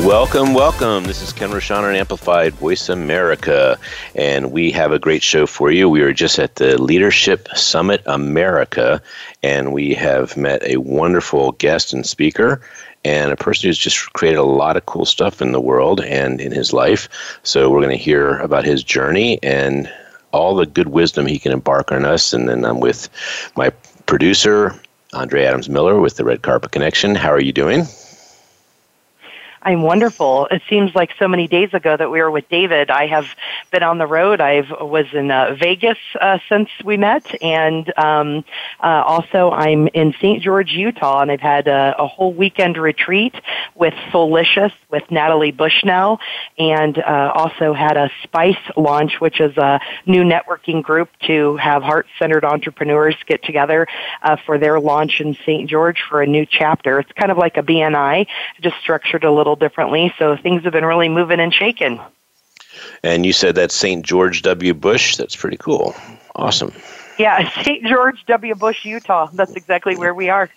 Welcome, welcome. This is Ken Rochon on Amplified Voice America, and we have a great show for you. We are just at the Leadership Summit America, and we have met a wonderful guest and speaker, and a person who's just created a lot of cool stuff in the world and in his life. So we're going to hear about his journey and all the good wisdom he can embark on us. And then I'm with my producer, Andrea Adams Miller, with the Red Carpet Connection. How are you doing? I'm wonderful. It seems like so many days ago that we were with David. I have been on the road. I was in uh, Vegas uh, since we met, and um, uh, also I'm in St. George, Utah, and I've had a, a whole weekend retreat with Soulicious with Natalie Bushnell, and uh, also had a Spice launch, which is a new networking group to have heart-centered entrepreneurs get together uh, for their launch in St. George for a new chapter. It's kind of like a BNI, just structured a little little differently. So things have been really moving and shaking. And you said that's St. George W. Bush. That's pretty cool. Awesome. Yeah, St. George W. Bush, Utah. That's exactly where we are.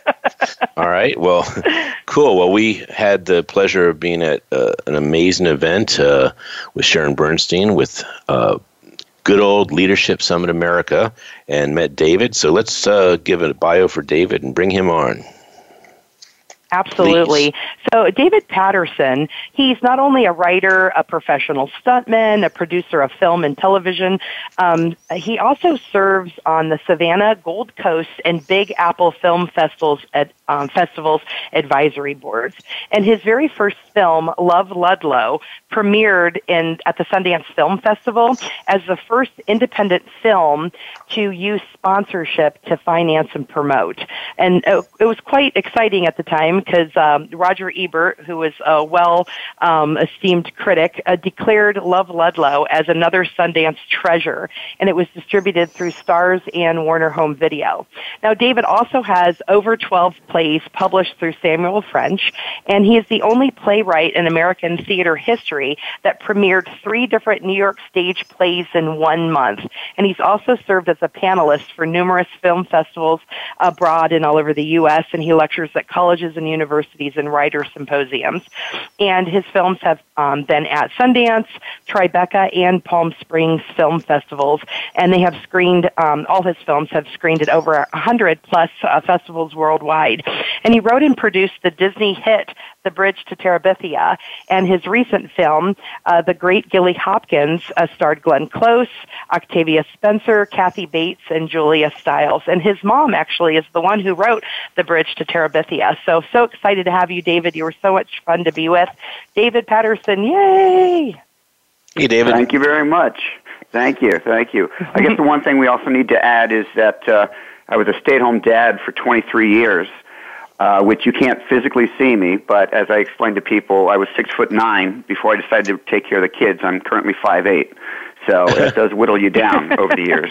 All right. Well, cool. Well, we had the pleasure of being at uh, an amazing event uh, with Sharon Bernstein with uh, good old Leadership Summit America and met David. So let's uh, give a bio for David and bring him on. Absolutely. Please. So, David Paterson, he's not only a writer, a professional stuntman, a producer of film and television, um, he also serves on the Savannah, Gold Coast, and Big Apple Film Festivals, at, um, festivals advisory boards. And his very first film, Love Ludlow, premiered in, at the Sundance Film Festival as the first independent film to use sponsorship to finance and promote. And it, it was quite exciting at the time because um, Roger Ebert, who was a well um, esteemed critic, uh, declared Love Ludlow as another Sundance treasure, and it was distributed through Starz and Warner Home Video. Now, David also has over 12 plays published through Samuel French, and he is the only playwright in American theater history that premiered three different New York stage plays in one month. And he's also served as a panelist for numerous film festivals abroad and all over the U.S., and he lectures at colleges and universities and writer symposiums. And his films have um, been at Sundance, Tribeca, and Palm Springs film festivals. And they have screened, um, all his films have screened at over 100 plus uh, festivals worldwide. And he wrote and produced the Disney hit the Bridge to Terabithia. And his recent film, uh, The Great Gilly Hopkins, uh, starred Glenn Close, Octavia Spencer, Kathy Bates, and Julia Stiles. And his mom actually is the one who wrote The Bridge to Terabithia. So, so excited to have you, David. You were so much fun to be with. David Paterson, yay! Hey, David. Thank you very much. Thank you. Thank you. I guess the one thing we also need to add is that uh, I was a stay at home dad for 23 years uh, which you can't physically see me, but as I explained to people, I was six foot nine before I decided to take care of the kids. I'm currently five eight. So it does whittle you down over the years.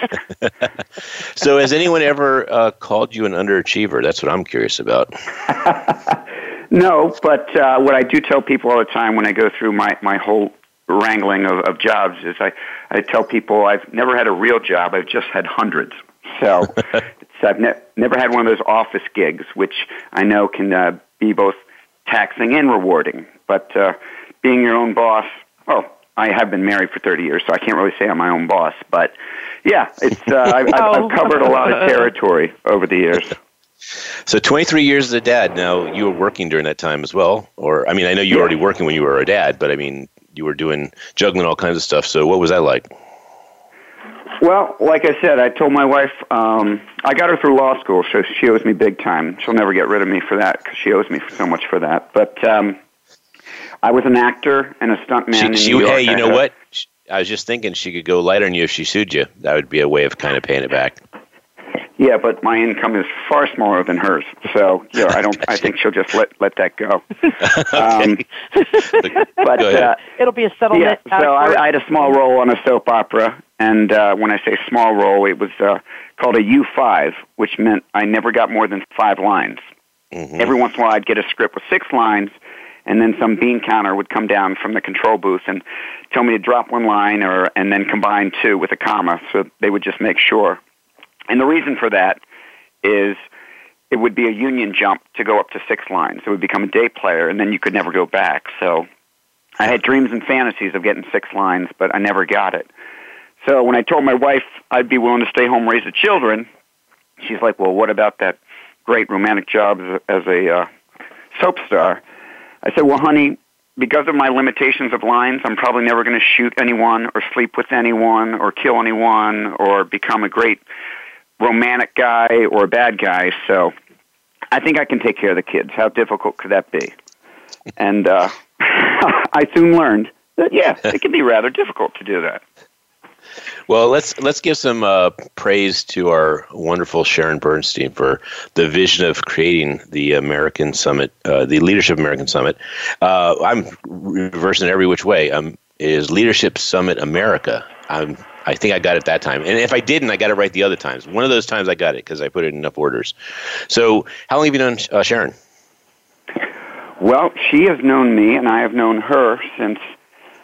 so has anyone ever uh, called you an underachiever? That's what I'm curious about. no, but uh, what I do tell people all the time when I go through my, my whole wrangling of, of jobs is I, I tell people I've never had a real job. I've just had hundreds. So I've ne- never had one of those office gigs, which I know can uh, be both taxing and rewarding. But uh, being your own boss, well, I have been married for 30 years, so I can't really say I'm my own boss. But yeah, it's uh, I've, I've, I've covered a lot of territory over the years. So 23 years as a dad. Now you were working during that time as well, or I mean, I know you were already working when you were a dad, but I mean, you were doing juggling all kinds of stuff. So what was that like? Well, like I said, I told my wife um, I got her through law school, so she owes me big time. She'll never get rid of me for that because she owes me so much for that. But um, I was an actor and a stuntman she, in she, New York. Hey, you know what? I was just thinking she could go lighter on you if she sued you. That would be a way of kind of paying it back. Yeah, but my income is far smaller than hers, so you know, I don't. I think she'll just let let that go. Um, but uh, it'll be a settlement. Yeah, so I, I, had a small role on a soap opera, and uh, when I say small role, it was uh, called a U five, which meant I never got more than five lines. Mm-hmm. Every once in a while, I'd get a script with six lines, and then some bean counter would come down from the control booth and tell me to drop one line, or and then combine two with a comma, so they would just make sure. And the reason for that is it would be a union jump to go up to six lines. It would become a day player, and then you could never go back. So I had dreams and fantasies of getting six lines, but I never got it. So when I told my wife I'd be willing to stay home and raise the children, she's like, "Well, what about that great romantic job as a uh, soap star?" I said, "Well, honey, because of my limitations of lines, I'm probably never going to shoot anyone or sleep with anyone or kill anyone or become a great romantic guy or a bad guy. So I think I can take care of the kids. How difficult could that be? And uh, I soon learned that yeah, it can be rather difficult to do that. Well, let's let's give some uh, praise to our wonderful Sharon Bernstein for the vision of creating the American Summit, uh, the Leadership American Summit. Uh, I'm reversing it every which way. Um, is Leadership Summit America? I'm I think I got it that time. And if I didn't, I got it right the other times. One of those times I got it because I put it in enough orders. So, how long have you known uh, Sharon? Well, she has known me, and I have known her since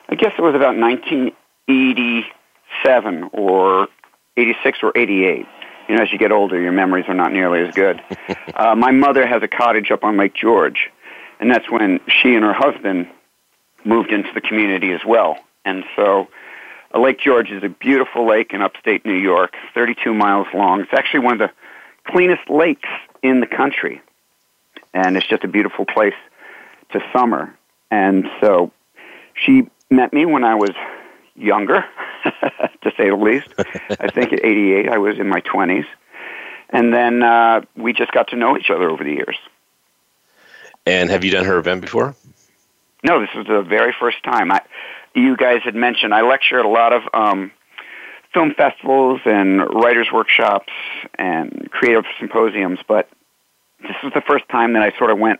I guess it was about 1987 or 86 or 88. You know, as you get older, your memories are not nearly as good. uh, my mother has a cottage up on Lake George, and that's when she and her husband moved into the community as well. And so Lake George is a beautiful lake in upstate New York, 32 miles long. It's actually one of the cleanest lakes in the country. And it's just a beautiful place to summer. And so she met me when I was younger, to say the least. I think at 88, I was in my 20s. And then uh, we just got to know each other over the years. And have you done her event before? No, this was the very first time. I, you guys had mentioned, I lecture at a lot of um, film festivals and writers' workshops and creative symposiums, but this was the first time that I sort of went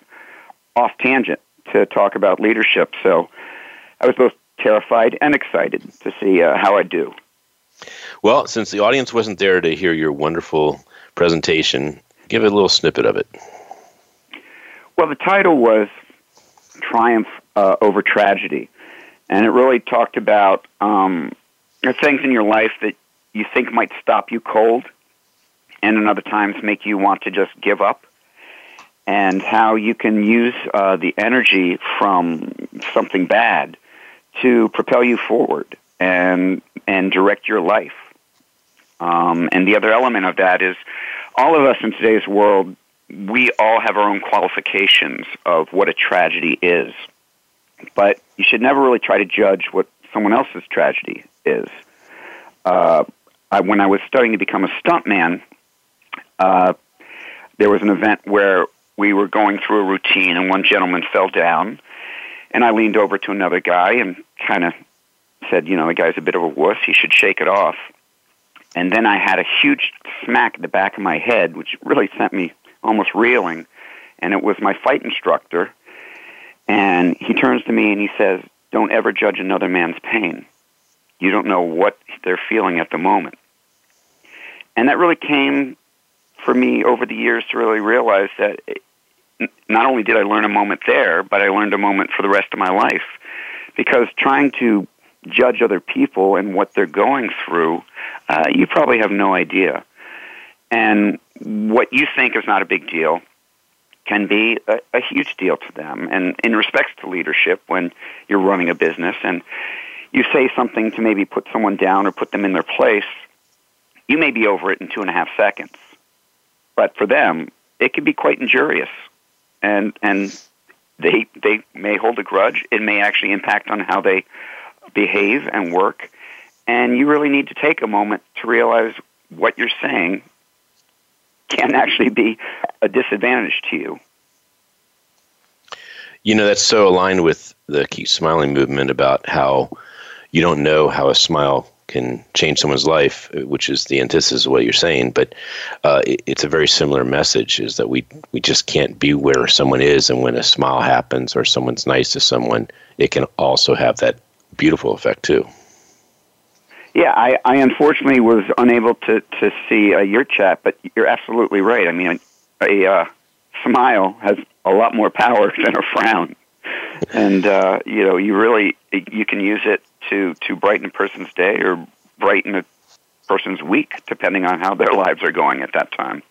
off tangent to talk about leadership. So I was both terrified and excited to see uh, how I do. Well, since the audience wasn't there to hear your wonderful presentation, give a little snippet of it. Well, the title was Triumph uh, Over Tragedy and it really talked about um, things in your life that you think might stop you cold, and in other times make you want to just give up, and how you can use uh, the energy from something bad to propel you forward and and direct your life. Um, and the other element of that is all of us in today's world, we all have our own qualifications of what a tragedy is. But you should never really try to judge what someone else's tragedy is. Uh, I, when I was starting to become a stuntman, uh, there was an event where we were going through a routine, and one gentleman fell down, and I leaned over to another guy and kind of said, "You know, the guy's a bit of a wuss. He should shake it off." And then I had a huge smack at the back of my head, which really sent me almost reeling. And it was my fight instructor and he turns to me and he says, Don't ever judge another man's pain. You don't know what they're feeling at the moment. And that really came for me over the years to really realize that not only did I learn a moment there, but I learned a moment for the rest of my life. Because trying to judge other people and what they're going through, uh, you probably have no idea. And what you think is not a big deal can be a, a huge deal to them. And in respects to leadership, when you're running a business and you say something to maybe put someone down or put them in their place, you may be over it in two and a half seconds. But for them, it can be quite injurious. And, and they, they may hold a grudge. It may actually impact on how they behave and work. And you really need to take a moment to realize what you're saying can actually be a disadvantage to you. You know, that's so aligned with the Keep Smiling movement about how you don't know how a smile can change someone's life, which is the antithesis of what you're saying. But uh, it, it's a very similar message: is that we we just can't be where someone is, and when a smile happens or someone's nice to someone, it can also have that beautiful effect too. Yeah, I, I unfortunately was unable to to see uh, your chat, but you're absolutely right. I mean, a, uh, smile has a lot more power than a frown, and uh, you know, you really you can use it to to brighten a person's day or brighten a person's week, depending on how their lives are going at that time.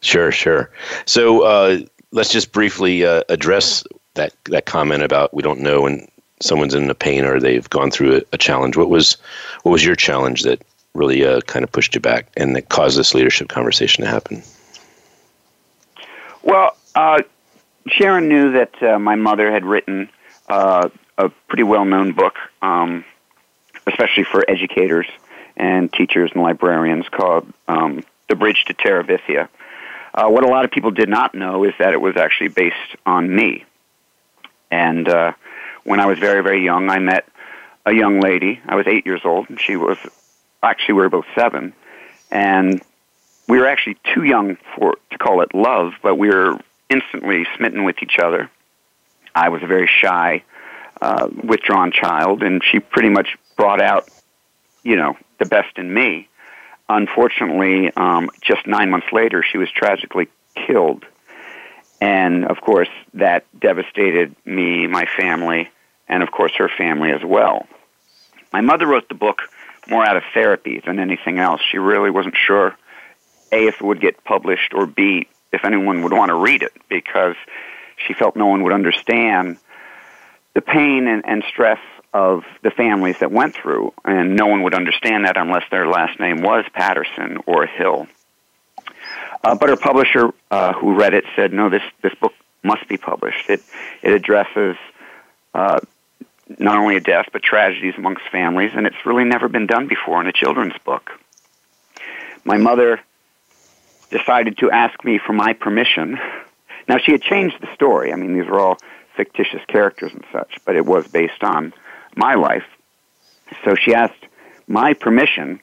Sure, sure. So uh, let's just briefly uh, address that that comment about we don't know when someone's in a pain or they've gone through a, a challenge. What was what was your challenge that really uh, kind of pushed you back and that caused this leadership conversation to happen? Well, uh, Sharon knew that uh, my mother had written uh, a pretty well-known book, um, especially for educators and teachers and librarians, called um, "The Bridge to Terabithia." Uh, what a lot of people did not know is that it was actually based on me. And uh, when I was very, very young, I met a young lady. I was eight years old, and she was actually we were both seven, and we were actually too young for to call it love, but we were instantly smitten with each other. I was a very shy, uh, withdrawn child, and she pretty much brought out, you know, the best in me. Unfortunately, um, just nine months later, she was tragically killed. And of course, that devastated me, my family, and of course her family as well. My mother wrote the book more out of therapy than anything else. She really wasn't sure, A, if it would get published, or B, if anyone would want to read it, because she felt no one would understand the pain and, and stress of the families that went through, and no one would understand that unless their last name was Paterson or Hill. Uh, but her publisher, uh, who read it, said, "No, this this book must be published. It it addresses uh, not only a death but tragedies amongst families, and it's really never been done before in a children's book." My mother decided to ask me for my permission. Now she had changed the story. I mean, these were all fictitious characters and such, but it was based on my life. So she asked my permission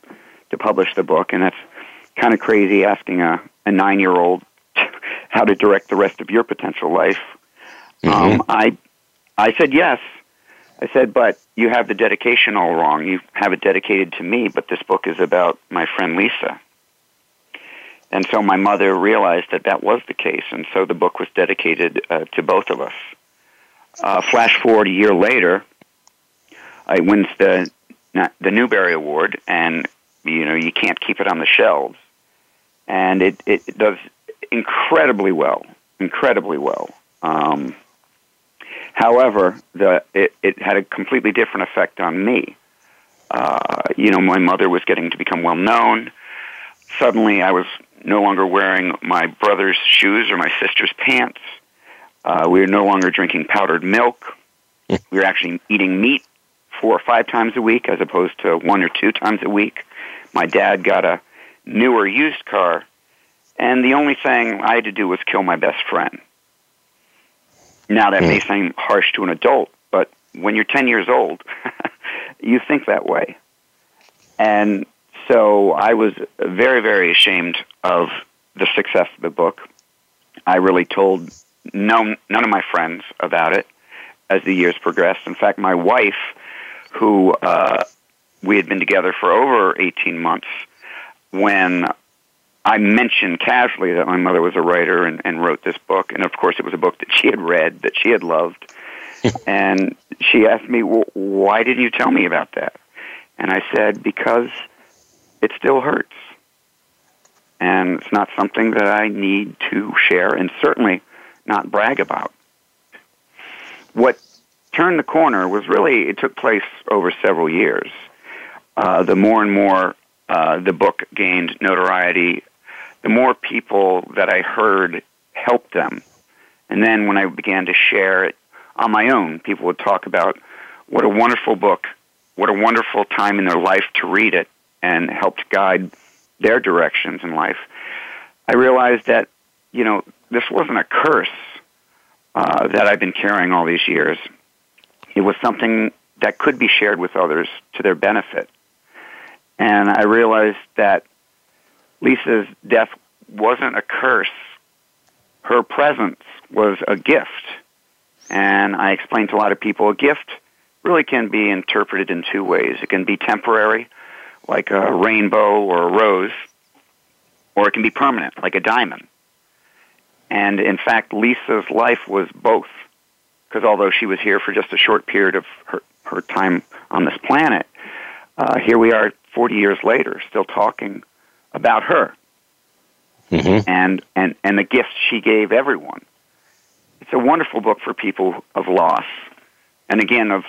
to publish the book, and that's kind of crazy asking a, a nine year old how to direct the rest of your potential life. Mm-hmm. Um, I, I said yes. I said, but you have the dedication all wrong. You have it dedicated to me, but this book is about my friend Lisa. And so my mother realized that that was the case, and so the book was dedicated uh, to both of us. Uh, flash forward a year later, I wins the the Newbery Award, and you know you can't keep it on the shelves, and it it does incredibly well, incredibly well. Um, however, the it, it had a completely different effect on me. Uh, you know, my mother was getting to become well known. Suddenly, I was no longer wearing my brother's shoes or my sister's pants. Uh, we were no longer drinking powdered milk. we were actually eating meat four or five times a week as opposed to one or two times a week. My dad got a newer used car, and the only thing I had to do was kill my best friend. Now, that may hmm. seem harsh to an adult, but when you're 10 years old, you think that way. And so I was very, very ashamed of the success of the book. I really told no, none of my friends about it as the years progressed. In fact, my wife, who uh, we had been together for over 18 months, when I mentioned casually that my mother was a writer and, and wrote this book, and of course it was a book that she had read, that she had loved, and she asked me, well, why didn't you tell me about that? And I said, because it still hurts. And it's not something that I need to share and certainly not brag about. What turned the corner was really, it took place over several years. Uh, the more and more uh, the book gained notoriety, the more people that I heard helped them. And then when I began to share it on my own, people would talk about what a wonderful book, what a wonderful time in their life to read it, and helped guide their directions in life, I realized that, you know, this wasn't a curse uh, that I've been carrying all these years. It was something that could be shared with others to their benefit. And I realized that Lisa's death wasn't a curse. Her presence was a gift. And I explained to a lot of people a gift really can be interpreted in two ways. It can be temporary, like a rainbow or a rose, or it can be permanent, like a diamond. And in fact, Lisa's life was both. Because although she was here for just a short period of her, her time on this planet, uh, here we are 40 years later, still talking about her mm-hmm. and, and, and the gifts she gave everyone. It's a wonderful book for people of loss, and again, of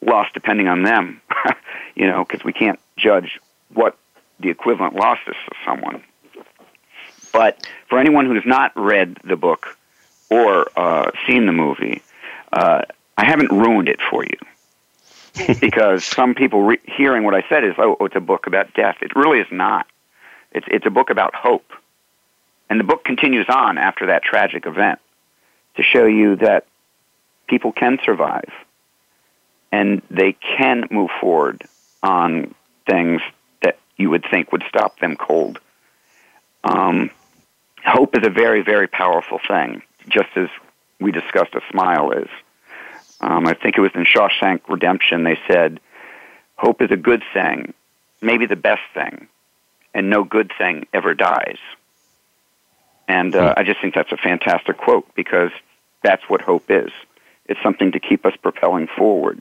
loss depending on them, you know, because we can't judge what the equivalent loss is to someone. But for anyone who has not read the book or uh, seen the movie, uh, I haven't ruined it for you. because some people re- hearing what I said is, oh, it's a book about death. It really is not. It's, it's a book about hope. And the book continues on after that tragic event to show you that people can survive and they can move forward on things that you would think would stop them cold. Um, hope is a very, very powerful thing, just as we discussed a smile is. Um, I think it was in Shawshank Redemption, they said, Hope is a good thing, maybe the best thing, and no good thing ever dies. And uh, hmm. I just think that's a fantastic quote because that's what hope is. It's something to keep us propelling forward.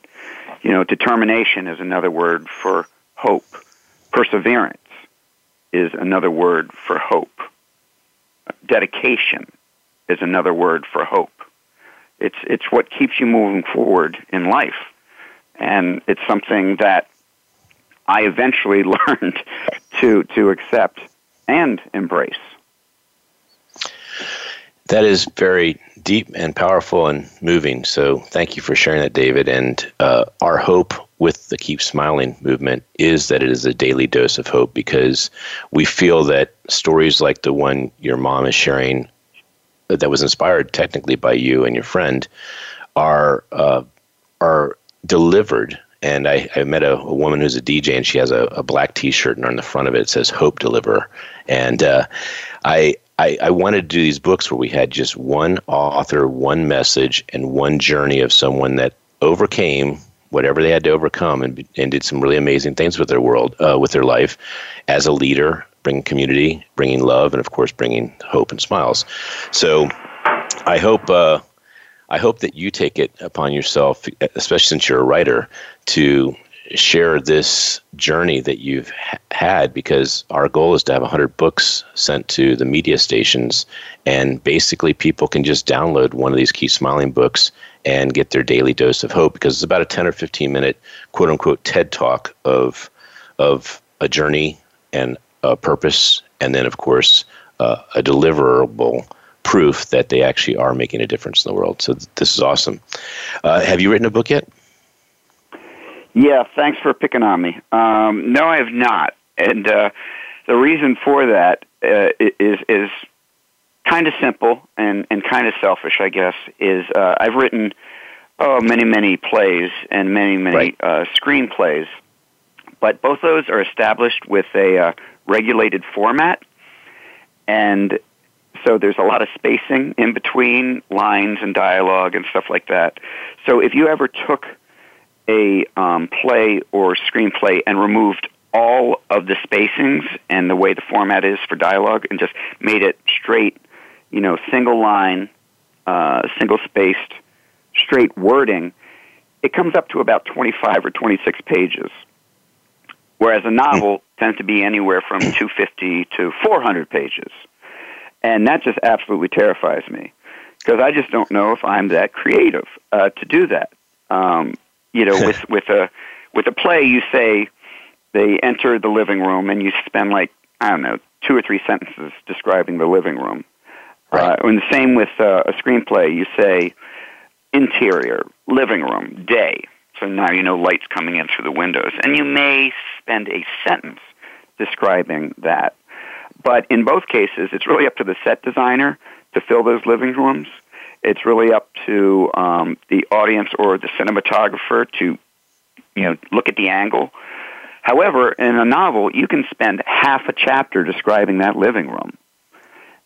You know, determination is another word for hope. Perseverance is another word for hope. Dedication is another word for hope. It's it's what keeps you moving forward in life, and it's something that I eventually learned to to accept and embrace. That is very deep and powerful and moving. So thank you for sharing that, David. And uh, our hope with the Keep Smiling movement is that it is a daily dose of hope because we feel that stories like the one your mom is sharing that was inspired technically by you and your friend are uh, are delivered. And I, I met a, a, woman who's a DJ, and she has a, a black T-shirt, and on the front of it, it says "Hope Deliver." And uh, I, I I wanted to do these books where we had just one author, one message, and one journey of someone that overcame whatever they had to overcome and, and did some really amazing things with their world, uh, with their life as a leader, bringing community, bringing love, and of course, bringing hope and smiles. So, I hope uh, I hope that you take it upon yourself, especially since you're a writer, to share this journey that you've ha- had because our goal is to have 100 books sent to the media stations and basically people can just download one of these Keep Smiling books and get their daily dose of hope because it's about a 10 or 15 minute quote unquote ted talk of of a journey and a purpose, and then, of course, uh, a deliverable proof that they actually are making a difference in the world. So th- this is awesome. Uh, have you written a book yet? Yeah, thanks for picking on me. Um, no, I have not, and uh, the reason for that uh, is is kind of simple and and kind of selfish, I guess. Is uh, I've written oh many many plays and many many right. uh, screenplays, but both those are established with a uh, regulated format, and so there's a lot of spacing in between lines and dialogue and stuff like that. So if you ever took a um, play or screenplay and removed all of the spacings and the way the format is for dialogue and just made it straight, you know, single line, uh, single spaced, straight wording, it comes up to about 25 or 26 pages. Whereas a novel tends to be anywhere from 250 to 400 pages. And that just absolutely terrifies me because I just don't know if I'm that creative uh, to do that. Um, you know, with, with, a, with a play, you say they enter the living room and you spend like, I don't know, two or three sentences describing the living room. Right. Uh, and the same with uh, a screenplay, you say interior, living room, day. So now you know lights coming in through the windows. And you may spend a sentence describing that. But in both cases, it's really up to the set designer to fill those living rooms. It's really up to um, the audience or the cinematographer to, you know, look at the angle, However, in a novel, you can spend half a chapter describing that living room,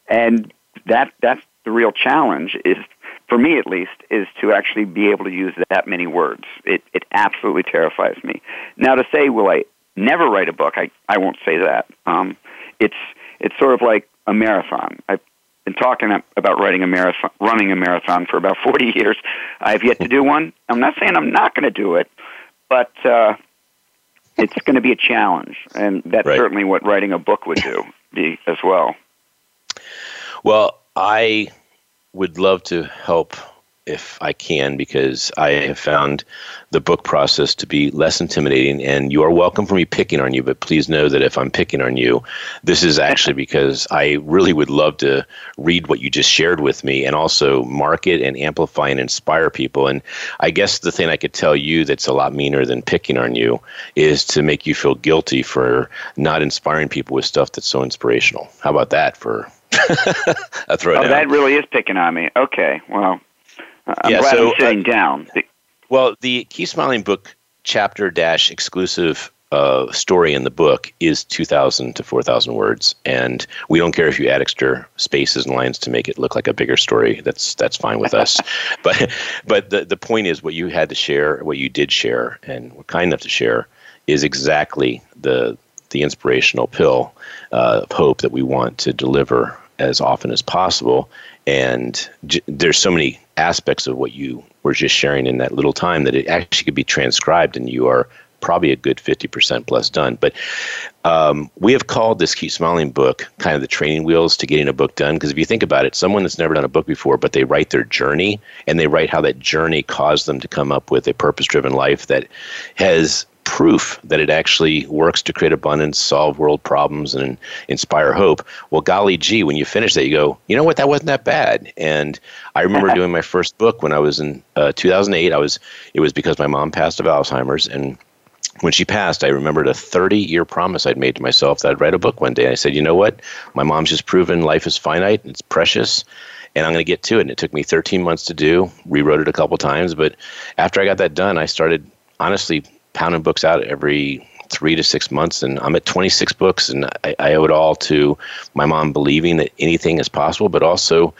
and that that's the real challenge. Is for me at least, is to actually be able to use that many words. It it absolutely terrifies me. Now to say, will I never write a book? I I won't say that. Um, it's it's sort of like a marathon. I've been talking about writing a marathon, running a marathon for about 40 years. I've yet to do one. I'm not saying I'm not going to do it, but uh, it's going to be a challenge, and that's right. certainly what writing a book would do be as well. Well, I would love to help if I can because I have found the book process to be less intimidating. And you are welcome for me picking on you, but please know that if I'm picking on you, this is actually because I really would love to read what you just shared with me and also market and amplify and inspire people. And I guess the thing I could tell you that's a lot meaner than picking on you is to make you feel guilty for not inspiring people with stuff that's so inspirational. How about that for a throw oh, that really is picking on me. Okay, well, I'm yeah, glad so, I'm sitting uh, down. Well, the Keep Smiling book chapter dash exclusive uh, story in the book is 2,000 to 4,000 words, and we don't care if you add extra spaces and lines to make it look like a bigger story. That's that's fine with us. but but the the point is, what you had to share, what you did share, and were kind enough to share, is exactly the the inspirational pill uh, of hope that we want to deliver as often as possible. And j- there's so many aspects of what you were just sharing in that little time that it actually could be transcribed and you are probably a good 50% plus done. But um, we have called this Keep Smiling book kind of the training wheels to getting a book done. Because if you think about it, someone that's never done a book before, but they write their journey and they write how that journey caused them to come up with a purpose driven life that has proof that it actually works to create abundance, solve world problems, and inspire hope. Well, golly gee, when you finish that, you go, you know what, that wasn't that bad. And I remember doing my first book when I was in uh, 2008. I was it was because my mom passed of Alzheimer's, and when she passed, I remembered a 30 year promise I'd made to myself that I'd write a book one day. And I said, you know what, my mom's just proven life is finite, and it's precious and I'm going to get to it. And it took me 13 months to do, rewrote it a couple times. But after I got that done, I started honestly pounding books out every three to six months, and I'm at 26 books, and I, I owe it all to my mom believing that anything is possible, but also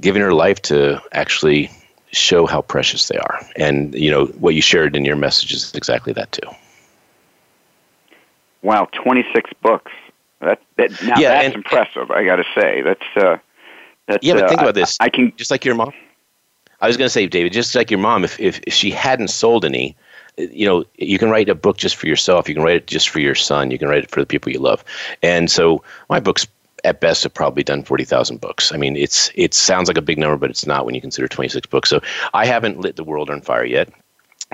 giving her life to actually show how precious they are. And you know what you shared in your message is exactly that too. Wow, 26 books. That, that now yeah, that's and, impressive. I got to say that's uh, that's. Yeah, but think uh, about this. I, I can just like your mom. I was going to say, David, just like your mom, if, if, if she hadn't sold any, you know, you can write a book just for yourself. You can write it just for your son. You can write it for the people you love. And so my books at best have probably done 40,000 books. I mean, it's it sounds like a big number, but it's not when you consider 26 books. So I haven't lit the world on fire yet,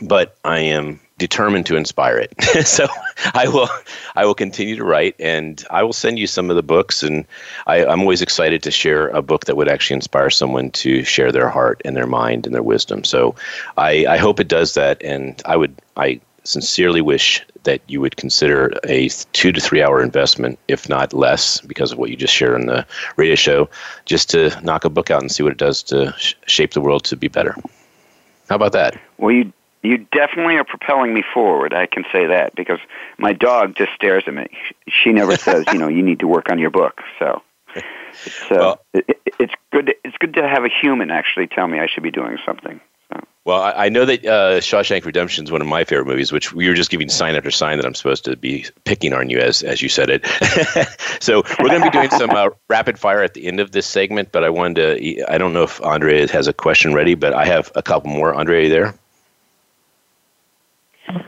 but I am determined to inspire it. so I will I will continue to write and I will send you some of the books and I, I'm always excited to share a book that would actually inspire someone to share their heart and their mind and their wisdom. So I, I hope it does that and I would I sincerely wish that you would consider a two to three hour investment, if not less, because of what you just shared on the radio show, just to knock a book out and see what it does to sh- shape the world to be better. How about that? Well, you you definitely are propelling me forward. I can say that because my dog just stares at me. She never says, you know, you need to work on your book. So it's uh, well, it, it's good. To, it's good to have a human actually tell me I should be doing something. So. Well, I, I know that uh, Shawshank Redemption is one of my favorite movies, which we were just giving sign after sign that I'm supposed to be picking on you as as you said it. so we're going to be doing some uh, rapid fire at the end of this segment, but I wanted to. I don't know if Andrea has a question ready, but I have a couple more. Andrea, there?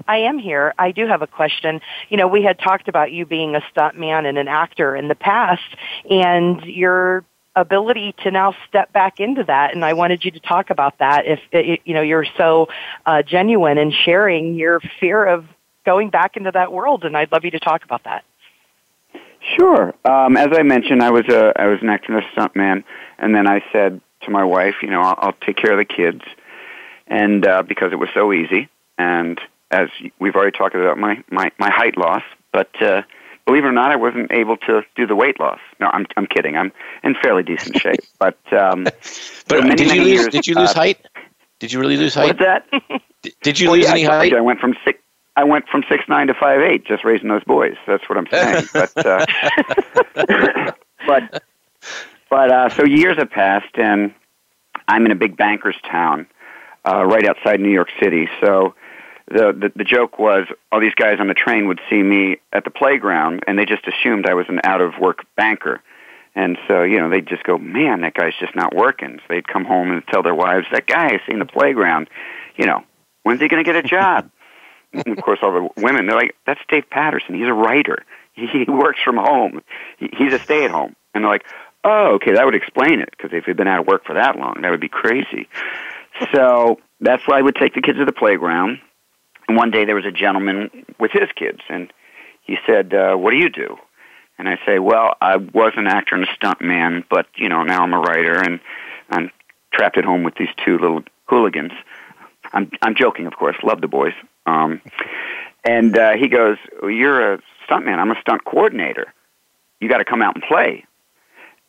I am here. I do have a question. You know, we had talked about you being a stuntman and an actor in the past, and your ability to now step back into that and i wanted you to talk about that if you know you're so uh, genuine in sharing your fear of going back into that world and i'd love you to talk about that sure um, as i mentioned i was a i was an actor and a stuntman and then i said to my wife you know i'll, I'll take care of the kids and uh, because it was so easy and as we've already talked about my, my, my height loss, but uh, believe it or not, I wasn't able to do the weight loss. No, I'm I'm kidding. I'm in fairly decent shape, but um, but many, did you lose? Years, did you lose uh, height? Did you really lose height? What's that? did, did you well, lose yeah, any height? I went from six. I went from six nine to five eight just raising those boys. That's what I'm saying. but uh, but but uh, so years have passed, and I'm in a big banker's town, uh, right outside New York City. So the, the the joke was all these guys on the train would see me at the playground, and they just assumed I was an out of work banker. And so, you know, they'd just go, man, that guy's just not working. So they'd come home and tell their wives, that guy I see in the playground, you know, when's he going to get a job? and of course, all the women, they're like, that's Dave Paterson. He's a writer. He, works from home. He's a stay at home. And they're like, oh, okay, that would explain it, because if he'd been out of work for that long, that would be crazy. So that's why I would take the kids to the playground. One day there was a gentleman with his kids, and he said, uh, what do you do? And I say, well, I was an actor and a stunt man, but you know now I'm a writer and I'm trapped at home with these two little hooligans. I'm I'm joking, of course. Love the boys. Um, and uh, he goes, well, "You're a stunt man. I'm a stunt coordinator. You got to come out and play."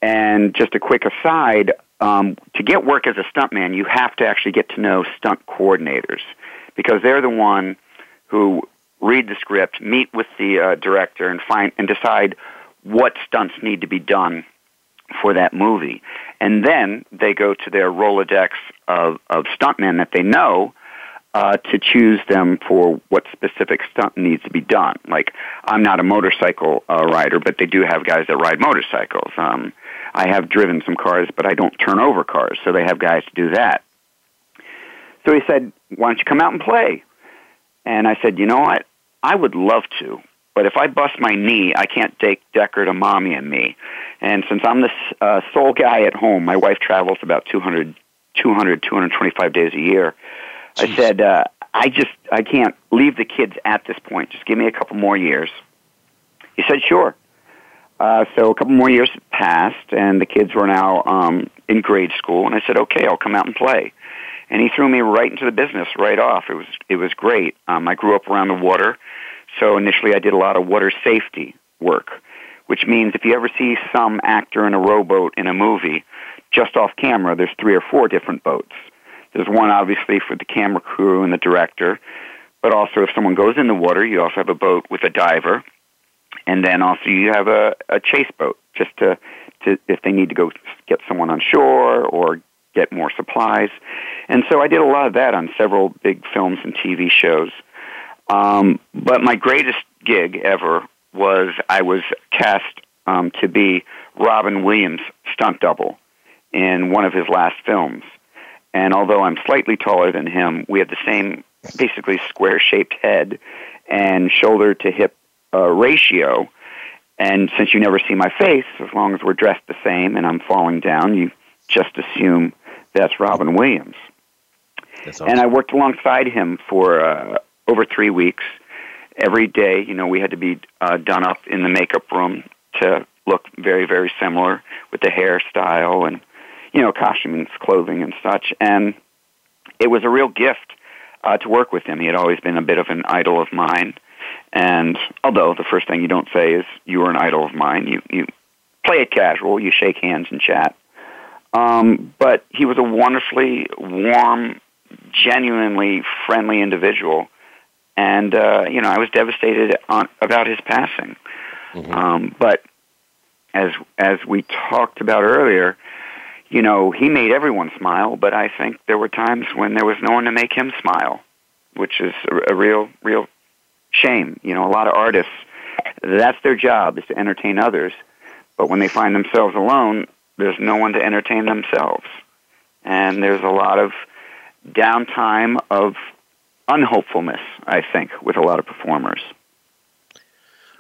And just a quick aside: um, to get work as a stuntman, you have to actually get to know stunt coordinators because they're the one who read the script, meet with the uh, director, and find and decide what stunts need to be done for that movie. And then they go to their Rolodex of, of stuntmen that they know uh, to choose them for what specific stunt needs to be done. Like, I'm not a motorcycle uh, rider, but they do have guys that ride motorcycles. Um, I have driven some cars, but I don't turn over cars, so they have guys to do that. So he said, Why don't you come out and play? And I said, You know what? I would love to, but if I bust my knee, I can't take Decker to mommy and me. And since I'm the uh, sole guy at home, my wife travels about 200, 200 225 days a year. Jeez. I said, uh, I just, I can't leave the kids at this point. Just give me a couple more years. He said, sure. Uh, so a couple more years passed, and the kids were now um, in grade school. And I said, okay, I'll come out and play. And he threw me right into the business right off. It was it was great. Um, I grew up around the water, so initially I did a lot of water safety work, which means if you ever see some actor in a rowboat in a movie, just off camera, there's three or four different boats. There's one obviously for the camera crew and the director, but also if someone goes in the water, you also have a boat with a diver, and then also you have a, a chase boat just to, to if they need to go get someone on shore or get more supplies. And so I did a lot of that on several big films and TV shows. Um, but my greatest gig ever was I was cast um, to be Robin Williams' stunt double in one of his last films. And although I'm slightly taller than him, we have the same basically square shaped head and shoulder to hip uh, ratio. And since you never see my face, as long as we're dressed the same and I'm falling down, you just assume that's Robin Williams. Awesome. And I worked alongside him for uh, over three weeks. Every day, you know, we had to be uh, done up in the makeup room to look very, very similar with the hairstyle and, you know, costuming, clothing, and such. And it was a real gift uh, to work with him. He had always been a bit of an idol of mine. And although the first thing you don't say is you are an idol of mine, you you play it casual. You shake hands and chat. Um, but he was a wonderfully warm, genuinely friendly individual, and uh, you know I was devastated on, about his passing. Mm-hmm. Um, but as as we talked about earlier, you know he made everyone smile, but I think there were times when there was no one to make him smile, which is a, a real real shame. You know, a lot of artists that's their job is to entertain others, but when they find themselves alone, there's no one to entertain themselves. And there's a lot of downtime of unhopefulness, I think, with a lot of performers.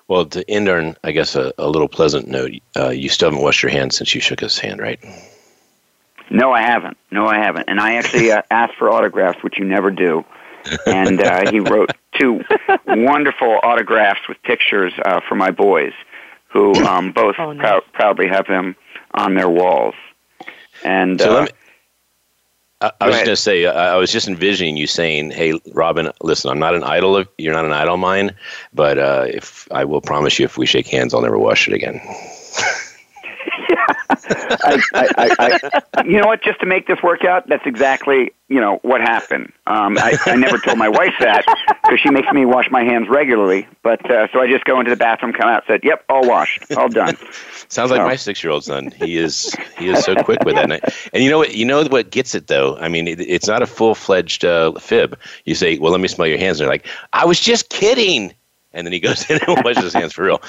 Well, to end on, I guess, a, a little pleasant note, uh, you still haven't washed your hands since you shook his hand, right? No, I haven't. No, I haven't. And I actually uh, asked for autographs, which you never do. And uh, he wrote two wonderful autographs with pictures uh, for my boys, who um, both oh, nice. proudly have him on their walls. And so uh, me, I, I was going to say, I, I was just envisioning you saying, "Hey, Robin, listen, I'm not an idol of you're not an idol of mine, but uh, if I will promise you, if we shake hands, I'll never wash it again." yeah. I, I, I, you know what? Just to make this work out, that's exactly you know what happened. Um, I, I never told my wife that because she makes me wash my hands regularly. But uh, so I just go into the bathroom, come out, said, "Yep, all washed, all done." Sounds like my six-year-old son. He is he is so quick with that. And and you know what? You know what gets it though. I mean, it, it's not a full-fledged uh, fib. You say, "Well, let me smell your hands." and They're like, "I was just kidding," and then he goes in and washes his hands for real.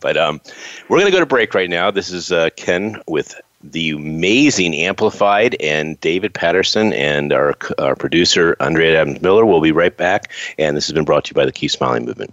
But um, we're going to go to break right now. This is uh, Ken with the amazing Amplified and David Paterson and our, our producer, Andrea Adams Miller. We'll be right back. And this has been brought to you by the Keep Smiling Movement.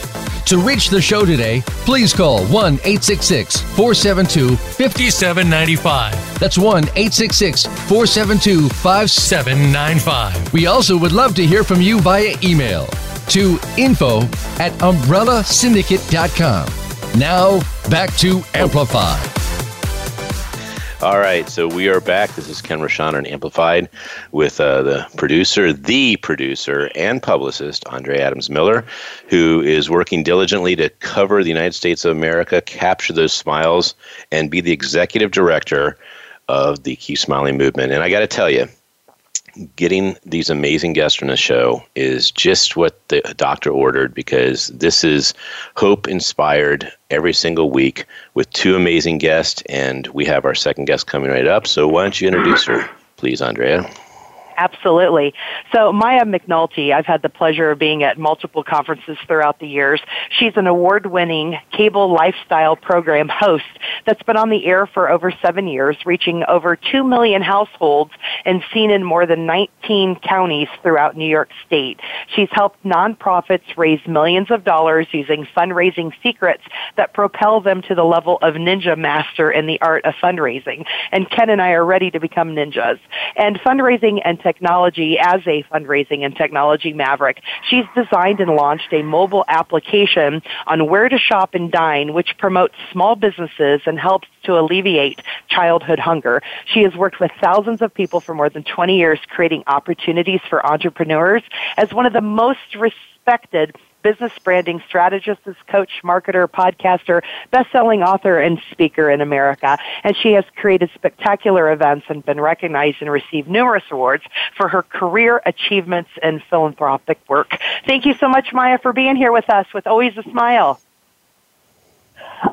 To reach the show today, please call 1 866 472 5795. That's 1 866 472 5795. We also would love to hear from you via email to info at umbrellasyndicate.com. Now, back to Amplify. All right, so we are back. This is Ken Rochon on Amplified with uh, the producer, the producer, and publicist, Andrea Adams Miller, who is working diligently to cover the United States of America, capture those smiles, and be the executive director of the Keep Smiling movement. And I got to tell you, getting these amazing guests on the show is just what the doctor ordered because this is hope inspired every single week with two amazing guests and we have our second guest coming right up. So why don't you introduce her please andrea Absolutely. So Maya McNulty, I've had the pleasure of being at multiple conferences throughout the years. She's an award-winning cable lifestyle program host that's been on the air for over seven years, reaching over 2 million households and seen in more than 19 counties throughout New York State. She's helped nonprofits raise millions of dollars using fundraising secrets that propel them to the level of ninja master in the art of fundraising. And Ken and I are ready to become ninjas. And fundraising and technology as a fundraising and technology maverick. She's designed and launched a mobile application on where to shop and dine, which promotes small businesses and helps to alleviate childhood hunger. She has worked with thousands of people for more than 20 years, creating opportunities for entrepreneurs as one of the most respected business branding strategist, coach, marketer, podcaster, best-selling author, and speaker in America. And she has created spectacular events and been recognized and received numerous awards for her career achievements and philanthropic work. Thank you so much, Maya, for being here with us with Always a Smile.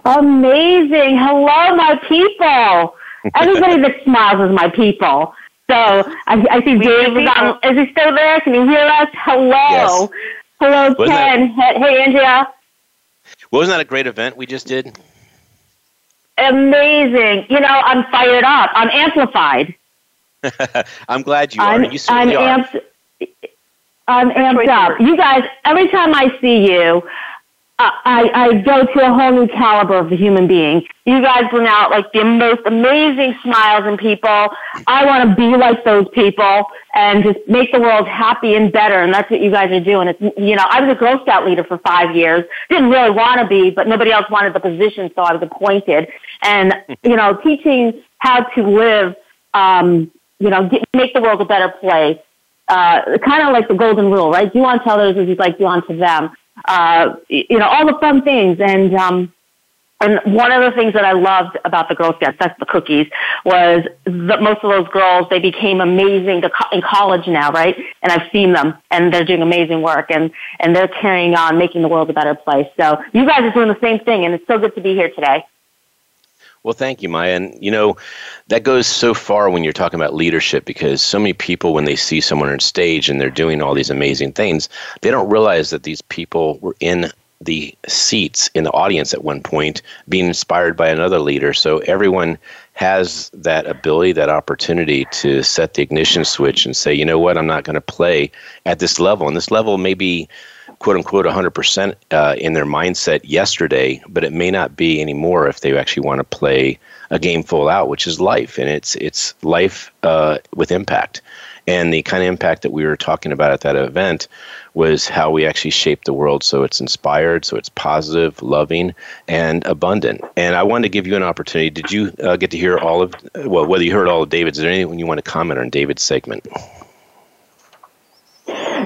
Amazing. Hello, my people. Everybody that smiles is my people. So I, I see Dave is on. Is he still there? Can you hear us? Hello. Yes. Hello, wasn't Ken. That, hey, Andrea. Wasn't that a great event we just did? Amazing. You know, I'm fired up. I'm amplified. I'm glad you I'm, are. You I'm amped, I'm amped up. You guys, every time I see you, I, I go to a whole new caliber of a human being. You guys bring out like the most amazing smiles in people. I want to be like those people and just make the world happy and better. And that's what you guys are doing. It's, you know, I was a Girl Scout leader for five years. Didn't really want to be, but nobody else wanted the position, so I was appointed. And, you know, teaching how to live, um, you know, get, make the world a better place. Uh, kind of like the golden rule, right? Do unto others as you'd like do unto them uh, you know, all the fun things. And um, and one of the things that I loved about the Girl Scouts, that's the cookies, was that most of those girls, they became amazing to, in college now, right? And I've seen them and they're doing amazing work and, and they're carrying on making the world a better place. So you guys are doing the same thing and it's so good to be here today. Well, thank you, Maya. And you know, that goes so far when you're talking about leadership because so many people, when they see someone on stage and they're doing all these amazing things, they don't realize that these people were in the seats in the audience at one point being inspired by another leader. So everyone has that ability, that opportunity to set the ignition switch and say, you know what, I'm not going to play at this level. And this level may be quote unquote 100% uh, in their mindset yesterday, but it may not be anymore if they actually want to play a game full out, which is life. And it's, it's life uh, with impact. And the kind of impact that we were talking about at that event was how we actually shape the world so it's inspired, so it's positive, loving, and abundant. And I wanted to give you an opportunity. Did you uh, get to hear all of, well, whether you heard all of David's, is there anything you want to comment on David's segment?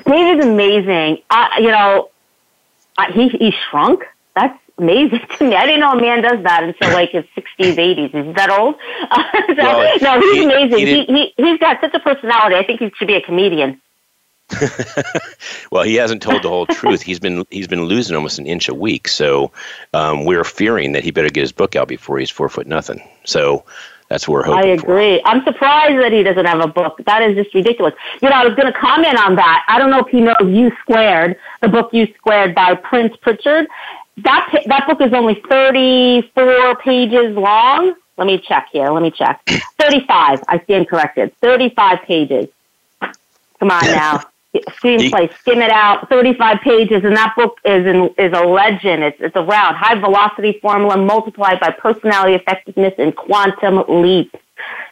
David's amazing. I, you know, I, he he shrunk. That's amazing to me. I didn't know a man does that until like his 60s, 80s. Is that old? so, well, no, he's he, amazing. He, he, he, he's got such a personality. I think he should be a comedian. well, he hasn't told the whole truth. He's been he's been losing almost an inch a week. So um, we're fearing that he better get his book out before he's four foot nothing. So that's what we're hoping. I agree. For. I'm surprised that he doesn't have a book. That is just ridiculous. You know, I was going to comment on that. I don't know if he knows U Squared, the book U Squared by Prince Pritchard. That that book is only 34 pages long. Let me check here. Let me check. 35. I stand corrected. 35 pages. Come on now screenplay, skim it out, 35 pages, and that book is in, is a legend. It's, it's around high velocity formula multiplied by personality effectiveness and quantum leap.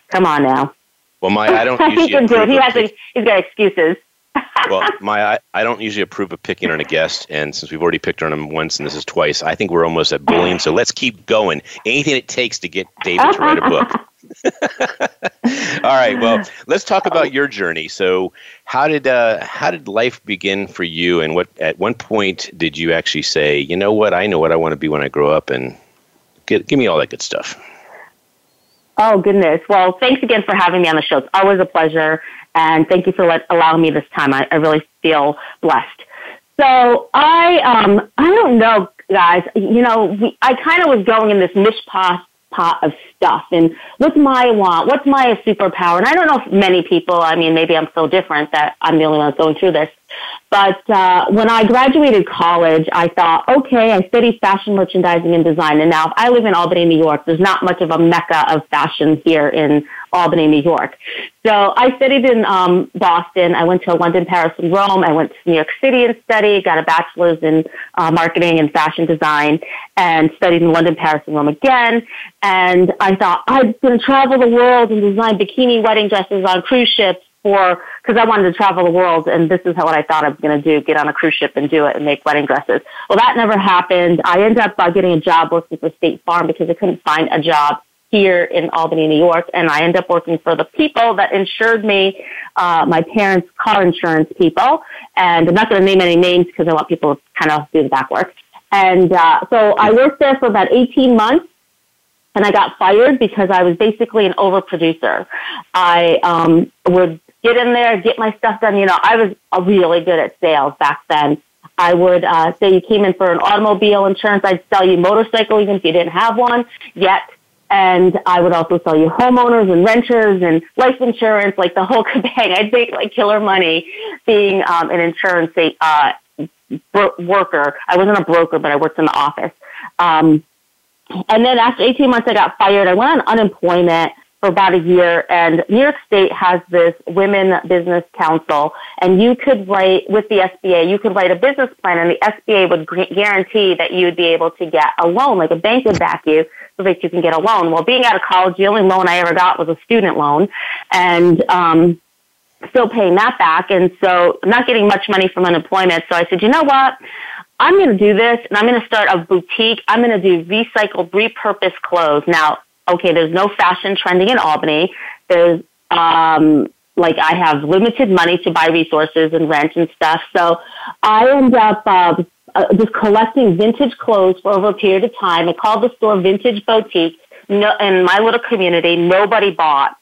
Come on now. Well, my I don't usually he can do it. He has a, he's got excuses. well, my I, I don't usually approve of picking on a guest, and since we've already picked on him once and this is twice, I think we're almost at bullying. So let's keep going. Anything it takes to get David to write a book. All right. Well, let's talk about your journey. So, how did uh, how did life begin for you, and what at one point did you actually say, you know what, I know what I want to be when I grow up, and get, give me all that good stuff. Oh goodness! Well, thanks again for having me on the show. It's always a pleasure, and thank you for let, allowing me this time. I, I really feel blessed. So I um I don't know, guys. You know, we, I kind of was going in this mishposh pot of stuff and what's my want what's my superpower and i don't know if many people i mean maybe i'm so different that i'm the only one going through this but uh, when I graduated college, I thought, okay, I studied fashion merchandising and design. And now if I live in Albany, New York. There's not much of a mecca of fashion here in Albany, New York. So I studied in um, Boston. I went to London, Paris, and Rome. I went to New York City and studied, got a bachelor's in uh, marketing and fashion design, and studied in London, Paris, and Rome again. And I thought, I'm going to travel the world and design bikini wedding dresses on cruise ships for because I wanted to travel the world, and this is how what I thought I was going to do: get on a cruise ship and do it and make wedding dresses. Well, that never happened. I ended up uh, getting a job working for State Farm because I couldn't find a job here in Albany, New York, and I ended up working for the people that insured me, uh, my parents' car insurance people. And I'm not going to name any names because I want people to kind of do the back work. And uh, so I worked there for about 18 months and I got fired because I was basically an overproducer. I um, would get in there, get my stuff done. You know, I was really good at sales back then. I would uh, say you came in for an automobile insurance. I'd sell you motorcycle even if you didn't have one yet. And I would also sell you homeowners and renters and life insurance, like the whole kabang. I'd make like killer money being um, an insurance uh, bro- worker. I wasn't a broker, but I worked in the office. Um, and then after 18 months, I got fired. I went on unemployment for about a year and New York State has this Women Business Council and you could write with the SBA, you could write a business plan and the SBA would guarantee that you would be able to get a loan, like a bank would back you so that you can get a loan. Well, being out of college, the only loan I ever got was a student loan and, um, still paying that back. And so not getting much money from unemployment. So I said, you know what? I'm going to do this and I'm going to start a boutique. I'm going to do recycled, repurposed clothes. Now, okay, there's no fashion trending in Albany. There's, um, like I have limited money to buy resources and rent and stuff. So I end up, uh, uh, just collecting vintage clothes for over a period of time. I called the store Vintage Boutique. No, in my little community, nobody bought.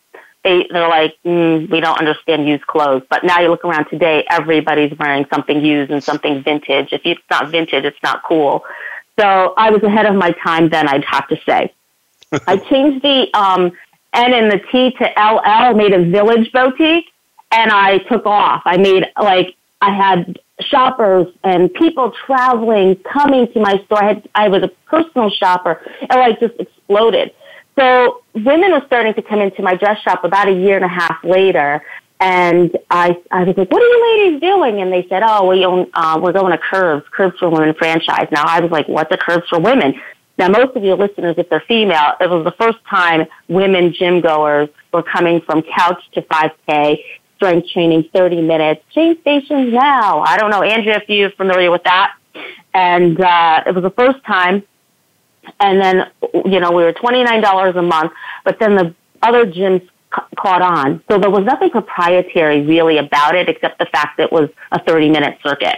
They they're like, mm, we don't understand used clothes. But now you look around today, everybody's wearing something used and something vintage. If it's not vintage, it's not cool. So I was ahead of my time then. I'd have to say. I changed the um, N and the T to LL, made a Village Boutique, and I took off. I made like I had shoppers and people traveling coming to my store. I, had, I was a personal shopper. It like just exploded. So women were starting to come into my dress shop about a year and a half later. And I, I was like, what are you ladies doing? And they said, oh, we own, uh, we're going to Curves, Curves for Women franchise. Now I was like, what's a Curves for Women? Now most of your listeners, if they're female, it was the first time women gym goers were coming from couch to 5K strength training, 30 minutes, change stations now. I don't know, Andrea, if you're familiar with that. And uh, it was the first time. And then, you know, we were $29 a month, but then the other gyms ca- caught on. So there was nothing proprietary really about it except the fact that it was a 30 minute circuit.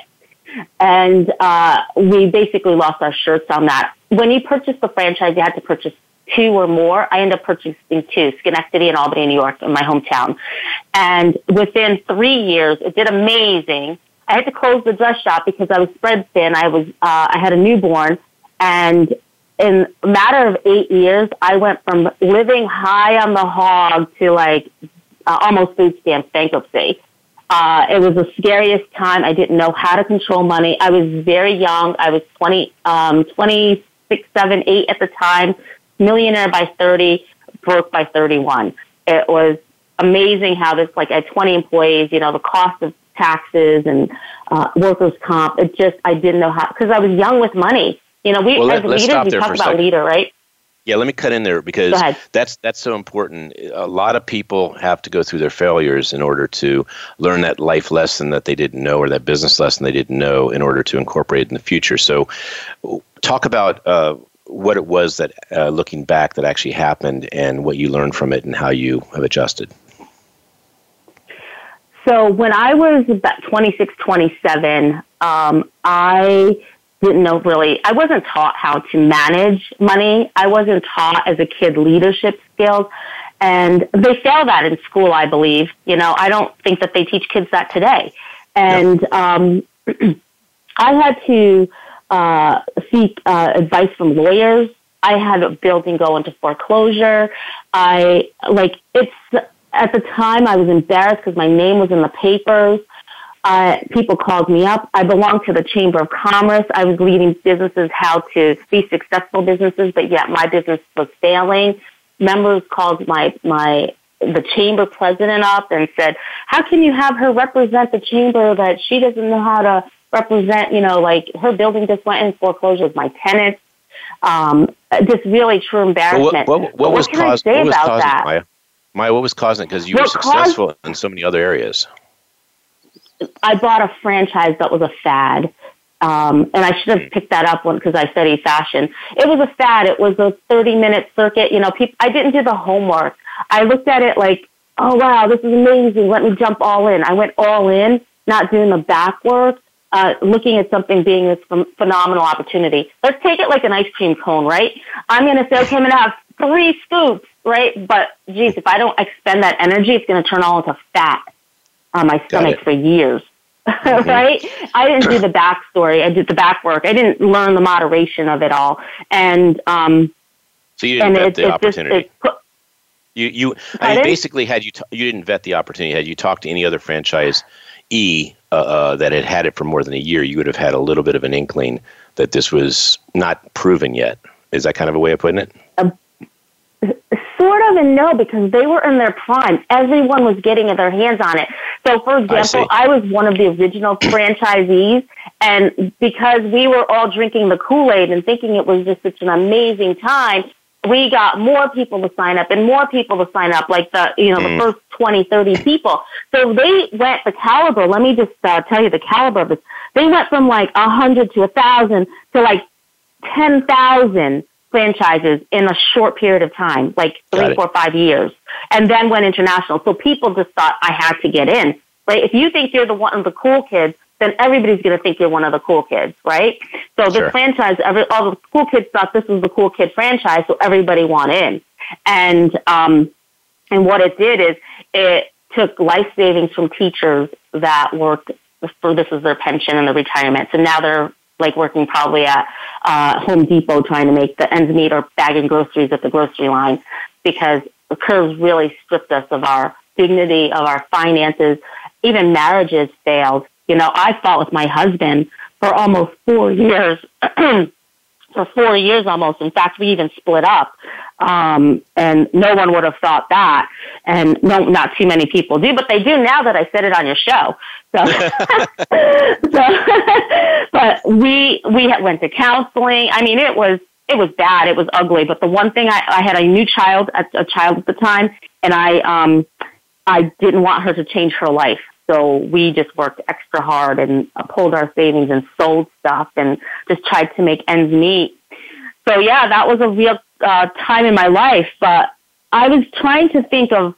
And uh, we basically lost our shirts on that. When you purchased the franchise, you had to purchase two or more. I ended up purchasing two, Schenectady and Albany, New York, in my hometown. And within three years, it did amazing. I had to close the dress shop because I was spread thin. I was, uh, I had a newborn and in a matter of eight years, I went from living high on the hog to like uh, almost food stamps bankruptcy. Uh, it was the scariest time. I didn't know how to control money. I was very young. I was 20, um, 26, 7, 8 at the time millionaire by 30, broke by 31. It was amazing how this, like, at 20 employees, you know, the cost of taxes and uh, workers' comp, it just, I didn't know how, because I was young with money. You know, we, well, as let, leaders, we talk about leader, right? Yeah, let me cut in there because that's that's so important. A lot of people have to go through their failures in order to learn that life lesson that they didn't know or that business lesson they didn't know in order to incorporate in the future. So, talk about uh, what it was that, uh, looking back, that actually happened and what you learned from it and how you have adjusted. So when I was about 26, 27, um, I didn't know really, I wasn't taught how to manage money. I wasn't taught as a kid leadership skills. And they fail that in school, I believe. You know, I don't think that they teach kids that today. And um, I had to uh, seek uh, advice from lawyers. I had a building go into foreclosure. I like it's at the time I was embarrassed because my name was in the papers. Uh, people called me up. I belonged to the Chamber of Commerce. I was leading businesses how to be successful businesses, but yet my business was failing. Members called my my the chamber president up and said, "How can you have her represent the chamber that she doesn't know how to represent, you know, like her building just went in foreclosure with my tenants. Um, just really true embarrassment. What, what, what was caused, what was causing that? Maya? Maya, what was causing it? Because you what were successful caused, in so many other areas. I bought a franchise that was a fad. Um, and I should have hmm. picked that up one because I study fashion. It was a fad. It was a 30 minute circuit. You know, people, I didn't do the homework. I looked at it like, oh wow, this is amazing. Let me jump all in. I went all in, not doing the back work uh, looking at something being this phenomenal opportunity. Let's take it like an ice cream cone, right? I'm going to say, okay, I'm going to have three scoops, right? But geez, if I don't expend that energy, it's going to turn all into fat on my stomach for years. Mm-hmm. right? I didn't do the backstory. I did the back work. I didn't learn the moderation of it all. And, um, so you didn't vet the opportunity. Just, you, you, I mean, basically had you, t- you didn't vet the opportunity. Had you talked to any other franchise E uh, uh, that had had it for more than a year, you would have had a little bit of an inkling that this was not proven yet. Is that kind of a way of putting it? Uh, sort of and no, because they were in their prime. Everyone was getting their hands on it. So, for example, I, I was one of the original franchisees, and because we were all drinking the Kool Aid and thinking it was just such an amazing time, we got more people to sign up and more people to sign up, like the, you know, mm. the first 20, 30 people. So they went the caliber, let me just uh, tell you the caliber of this. They went from like a hundred to a thousand to like 10,000 franchises in a short period of time, like three, four, five years, and then went international. So people just thought I had to get in. Right? If you think you're the one of the cool kids, then everybody's going to think you're one of the cool kids, right? So this Sure. franchise, every, all the cool kids thought this was the cool kid franchise, so everybody wanted in. And um, and what it did is it took life savings from teachers that worked for this is their pension and their retirement. So now they're like working probably at uh, Home Depot trying to make the ends meet or bagging groceries at the grocery line because the curves really stripped us of our dignity, of our finances. Even marriages failed. You know, I fought with my husband for almost four years. for four years almost. In fact, we even split up. Um, and no one would have thought that. And no, not too many people do, but they do now that I said it on your show. So, so but we, we went to counseling. I mean, it was, it was bad. It was ugly. But the one thing I, I had a new child, a, a child at the time, and I, um, I didn't want her to change her life. So we just worked extra hard and pulled our savings and sold stuff and just tried to make ends meet. So yeah, that was a real uh, time in my life. But I was trying to think of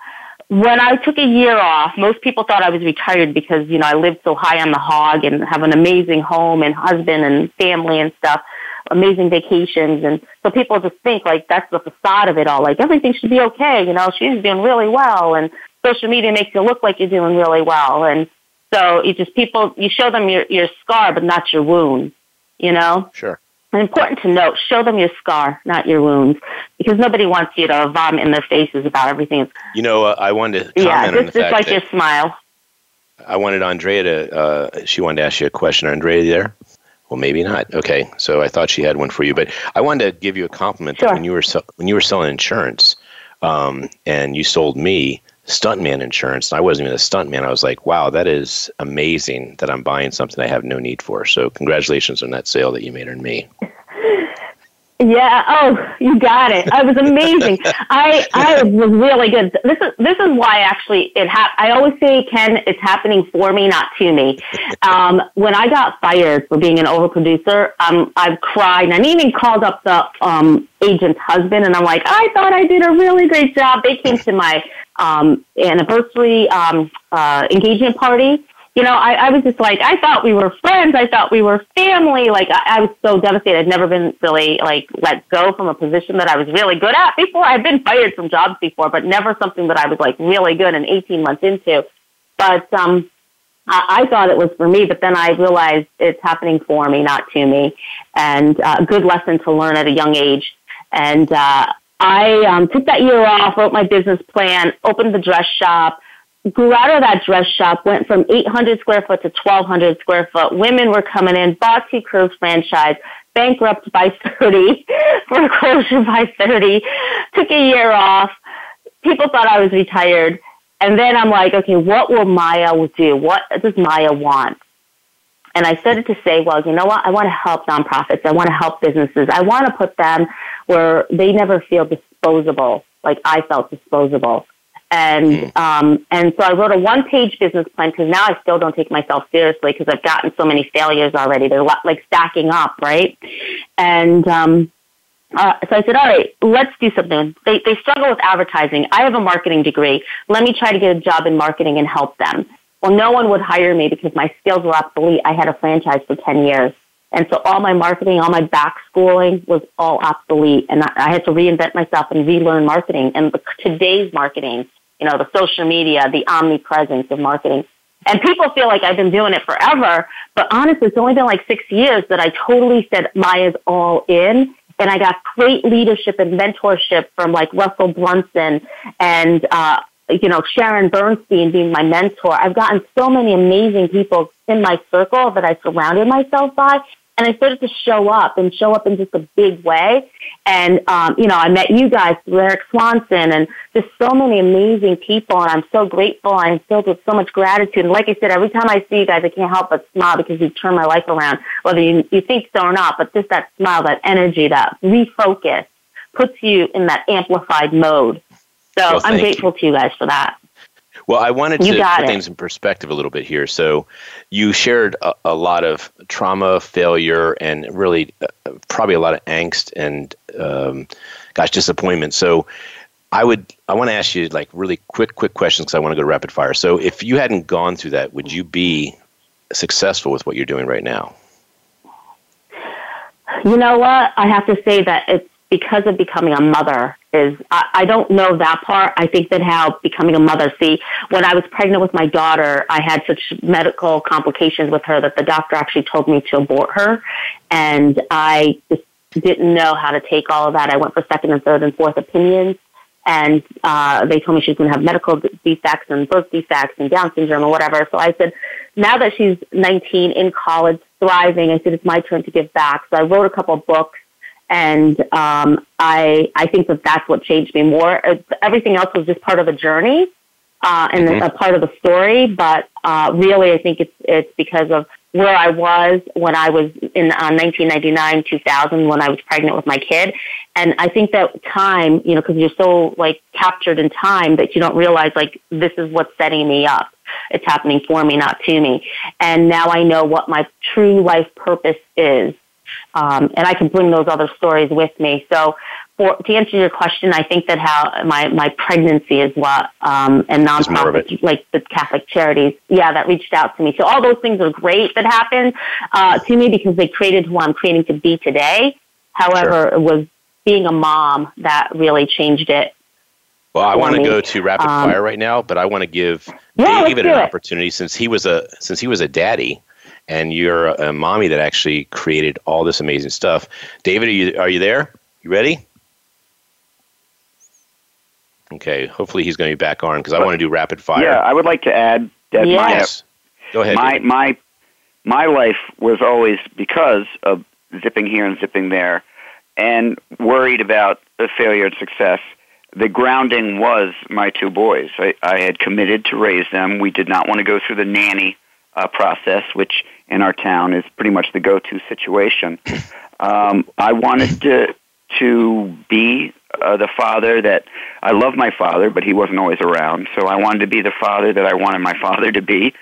when I took a year off. Most people thought I was retired because you know I lived so high on the hog and have an amazing home and husband and family and stuff, amazing vacations, and so people just think like that's the facade of it all. Like everything should be okay. You know, she's doing really well, and social media makes you look like you're doing really well, and so you just people you show them your your scar, but not your wound. You know. Sure. And important to note, show them your scar, not your wounds, because nobody wants you to vomit in their faces about everything. You know, uh, I wanted to comment Yeah, on the just, just fact like that your smile. I wanted Andrea to. Uh, she wanted to ask you a question. Andrea, there? Well, maybe not. Okay, so I thought she had one for you, but I wanted to give you a compliment that when you were when you were selling insurance, um, and you sold me stuntman insurance, and I wasn't even a stuntman. I was like, wow, that is amazing that I'm buying something I have no need for. So congratulations on that sale that you made on me. Yeah. Oh, you got it. I was amazing. I I was really good. This is this is why actually it hap- I always say, Ken, it's happening for me, not to me. Um, when I got fired for being an overproducer, um, I've cried and I even called up the um, agent's husband, and I'm like, I thought I did a really great job. They came to my um, anniversary um, uh, engagement party. You know, I, I was just like, I thought we were friends. I thought we were family. Like, I, I was so devastated. I'd never been really, like, let go from a position that I was really good at before. I'd been fired from jobs before, but never something that I was, like, really good and 18 months into. But, um, I, I thought it was for me, but then I realized it's happening for me, not to me. And uh, a good lesson to learn at a young age. And uh, I um, took that year off, wrote my business plan, opened the dress shop, grew out of that dress shop, went from 800 square foot to 1200 square foot. Women were coming in, bought two Curves franchise, bankrupt by 30, foreclosure by 30, took a year off. People thought I was retired. And then I'm like, okay, what will Maya do? What does Maya want? And I started to say, well, you know what? I want to help nonprofits. I want to help businesses. I want to put them where they never feel disposable, like I felt disposable. And um, and so I wrote a one-page business plan because now I still don't take myself seriously because I've gotten so many failures already. They're like stacking up, right? And um, uh, so I said, all right, let's do something. They, they struggle with advertising. I have a marketing degree. Let me try to get a job in marketing and help them. Well, no one would hire me because my skills were obsolete. I had a franchise for 10 years. And so all my marketing, all my back schooling was all obsolete. And I, I had to reinvent myself and relearn marketing and the, today's marketing, you know, the social media, the omnipresence of marketing. And people feel like I've been doing it forever, but honestly, it's only been like six years that I totally said Maya's all in. And I got great leadership and mentorship from like Russell Brunson and, uh, you know, Sharon Bernstein being my mentor. I've gotten so many amazing people in my circle that I surrounded myself by. And I started to show up and show up in just a big way. And, um, you know, I met you guys Eric Swanson and just so many amazing people. And I'm so grateful. I'm filled with so much gratitude. And like I said, every time I see you guys, I can't help but smile because you've turned my life around, whether you, you think so or not. But just that smile, that energy, that refocus puts you in that amplified mode. So Well, I'm grateful to you guys for that. Well, I wanted to put it. things in perspective a little bit here. So, you shared a, a lot of trauma, failure, and really uh, probably a lot of angst and, um, gosh, disappointment. So, I would I want to ask you like really quick quick questions because I want to go to rapid fire. So, if you hadn't gone through that, would you be successful with what you're doing right now? You know what? I have to say that it's because of becoming a mother is I, I don't know that part. I think that how becoming a mother. See, when I was pregnant with my daughter, I had such medical complications with her that the doctor actually told me to abort her, and I just didn't know how to take all of that. I went for second and third and fourth opinions, and uh, they told me she was going to have medical defects and birth defects and Down syndrome or whatever. So I said, now that she's 19 in college, thriving, I said it's my turn to give back. So I wrote a couple of books, and um, I I think that that's what changed me more. Everything else was just part of the journey. Uh, and mm-hmm. a part of the story, but uh, really, I think it's it's because of where I was when I was in uh, 1999, 2000, when I was pregnant with my kid. And I think that time, you know, because you're so like captured in time that you don't realize like this is what's setting me up. It's happening for me, not to me. And now I know what my true life purpose is. Um, and I can bring those other stories with me. So for, to answer your question, I think that how my, my pregnancy is what, um, and nonprofit, like the Catholic charities, yeah, that reached out to me. So all those things are great that happened, uh, to me because they created who I'm creating to be today. However, sure. it was being a mom that really changed it. Well, I want to go to rapid um, fire right now, but I want to give yeah, David an it. opportunity since he was a since he was a daddy, and you're a, a mommy that actually created all this amazing stuff. David, are you are you there? You ready? Okay, hopefully he's going to be back on because I want to do rapid fire. Yeah, I would like to add that yes. my, yes. Go ahead. My my my life was always because of zipping here and zipping there, and worried about the failure and success. The grounding was my two boys. I, I had committed to raise them. We did not want to go through the nanny uh, process, which in our town is pretty much the go-to situation. Um, I wanted to to be uh, the father that I love my father, but he wasn't always around. So I wanted to be the father that I wanted my father to be,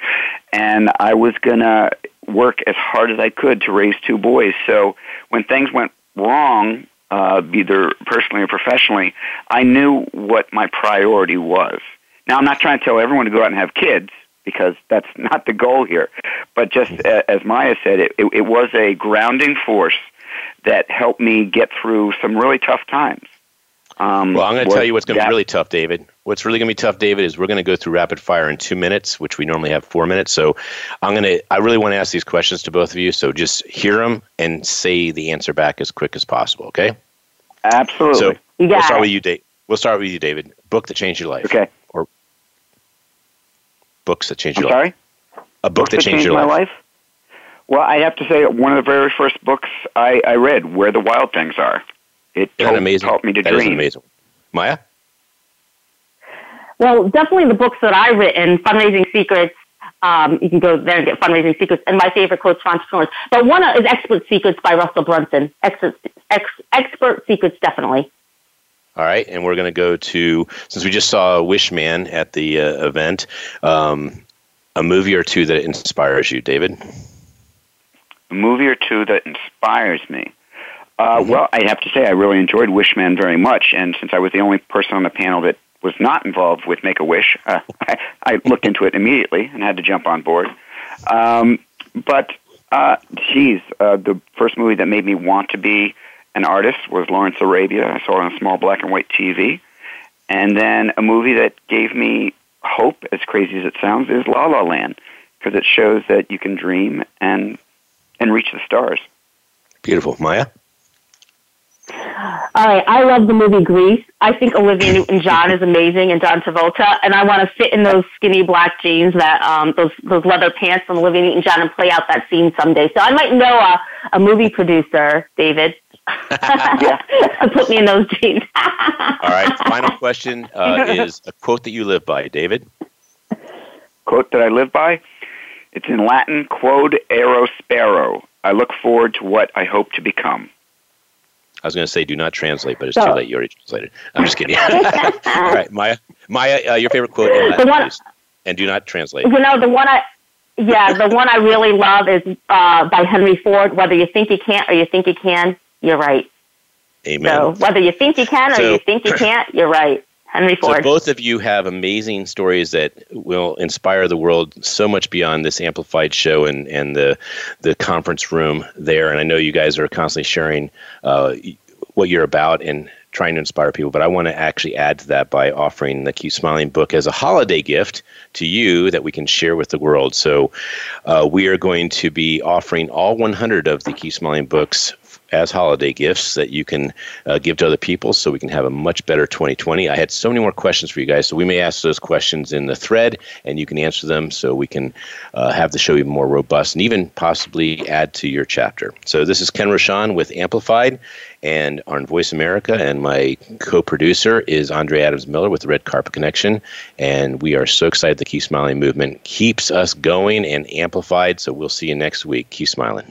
and I was gonna work as hard as I could to raise two boys. So when things went wrong, uh, either personally or professionally, I knew what my priority was. Now I'm not trying to tell everyone to go out and have kids because that's not the goal here. But just as Maya said, it, it, it was a grounding force that helped me get through some really tough times. Um, well, I'm going to tell you what's going to be really tough, David. What's really going to be tough, David, is we're going to go through rapid fire in two minutes, which we normally have four minutes. So I'm going to, I really want to ask these questions to both of you. So just hear them and say the answer back as quick as possible, okay? Absolutely. So we'll start with you, Dave. We'll start with you, David. Book that changed your life. Okay. Or books that changed I'm your sorry? life. A book that, that changed, changed, your life. life. Well, I have to say, one of the very first books I, I read, Where the Wild Things Are. It told, amazing? taught me to that dream. That is amazing. Maya? Well, definitely the books that I've written, Fundraising Secrets, um, you can go there and get fundraising secrets. And my favorite quotes for entrepreneurs. But one is Expert Secrets by Russell Brunson. Expert, ex, expert Secrets, definitely. All right, and we're going to go to since we just saw Wishman at the uh, event, um, a movie or two that inspires you, David. A movie or two that inspires me. Uh, mm-hmm. Well, I have to say I really enjoyed Wishman very much, and since I was the only person on the panel that was not involved with Make a Wish, uh, I, I looked into it immediately and had to jump on board. Um, but, uh, geez, uh, the first movie that made me want to be an artist was Lawrence Arabia. I saw it on a small black and white TV. And then a movie that gave me hope, as crazy as it sounds, is La La Land, because it shows that you can dream and and reach the stars. Beautiful, Maya. All right, I love the movie Grease. I think Olivia Newton-John is amazing, and John Travolta, and I want to fit in those skinny black jeans, that um, those those leather pants from Olivia Newton-John, and play out that scene someday. So I might know a, a movie producer, David. Put me in those jeans. All right, final question uh, is a quote that you live by, David. Quote that I live by. It's in Latin, quod ero spero. I look forward to what I hope to become. I was going to say do not translate, but it's so. too late. You already translated. I'm just kidding. All right, Maya. Maya, uh, your favorite quote in Latin, one, please. And do not translate. You know, the one I, yeah, the one I really love is uh, by Henry Ford. Whether you think you can't or you think you can, you're right. Amen. So whether you think you can or so, you think you can't, you're right. Henry Ford. So both of you have amazing stories that will inspire the world so much beyond this amplified show and, and the the conference room there. And I know you guys are constantly sharing uh, what you're about and trying to inspire people. But I want to actually add to that by offering the Keep Smiling book as a holiday gift to you that we can share with the world. So uh, we are going to be offering all 100 of the Keep Smiling books as holiday gifts that you can uh, give to other people so we can have a much better 2020. I had so many more questions for you guys, so we may ask those questions in the thread and you can answer them so we can uh, have the show even more robust and even possibly add to your chapter. So this is Ken Rochon with Amplified and on Voice America, and my co producer is Andrea Adams Miller with the Red Carpet Connection. And we are so excited the Keep Smiling movement keeps us going and amplified. So we'll see you next week. Keep smiling.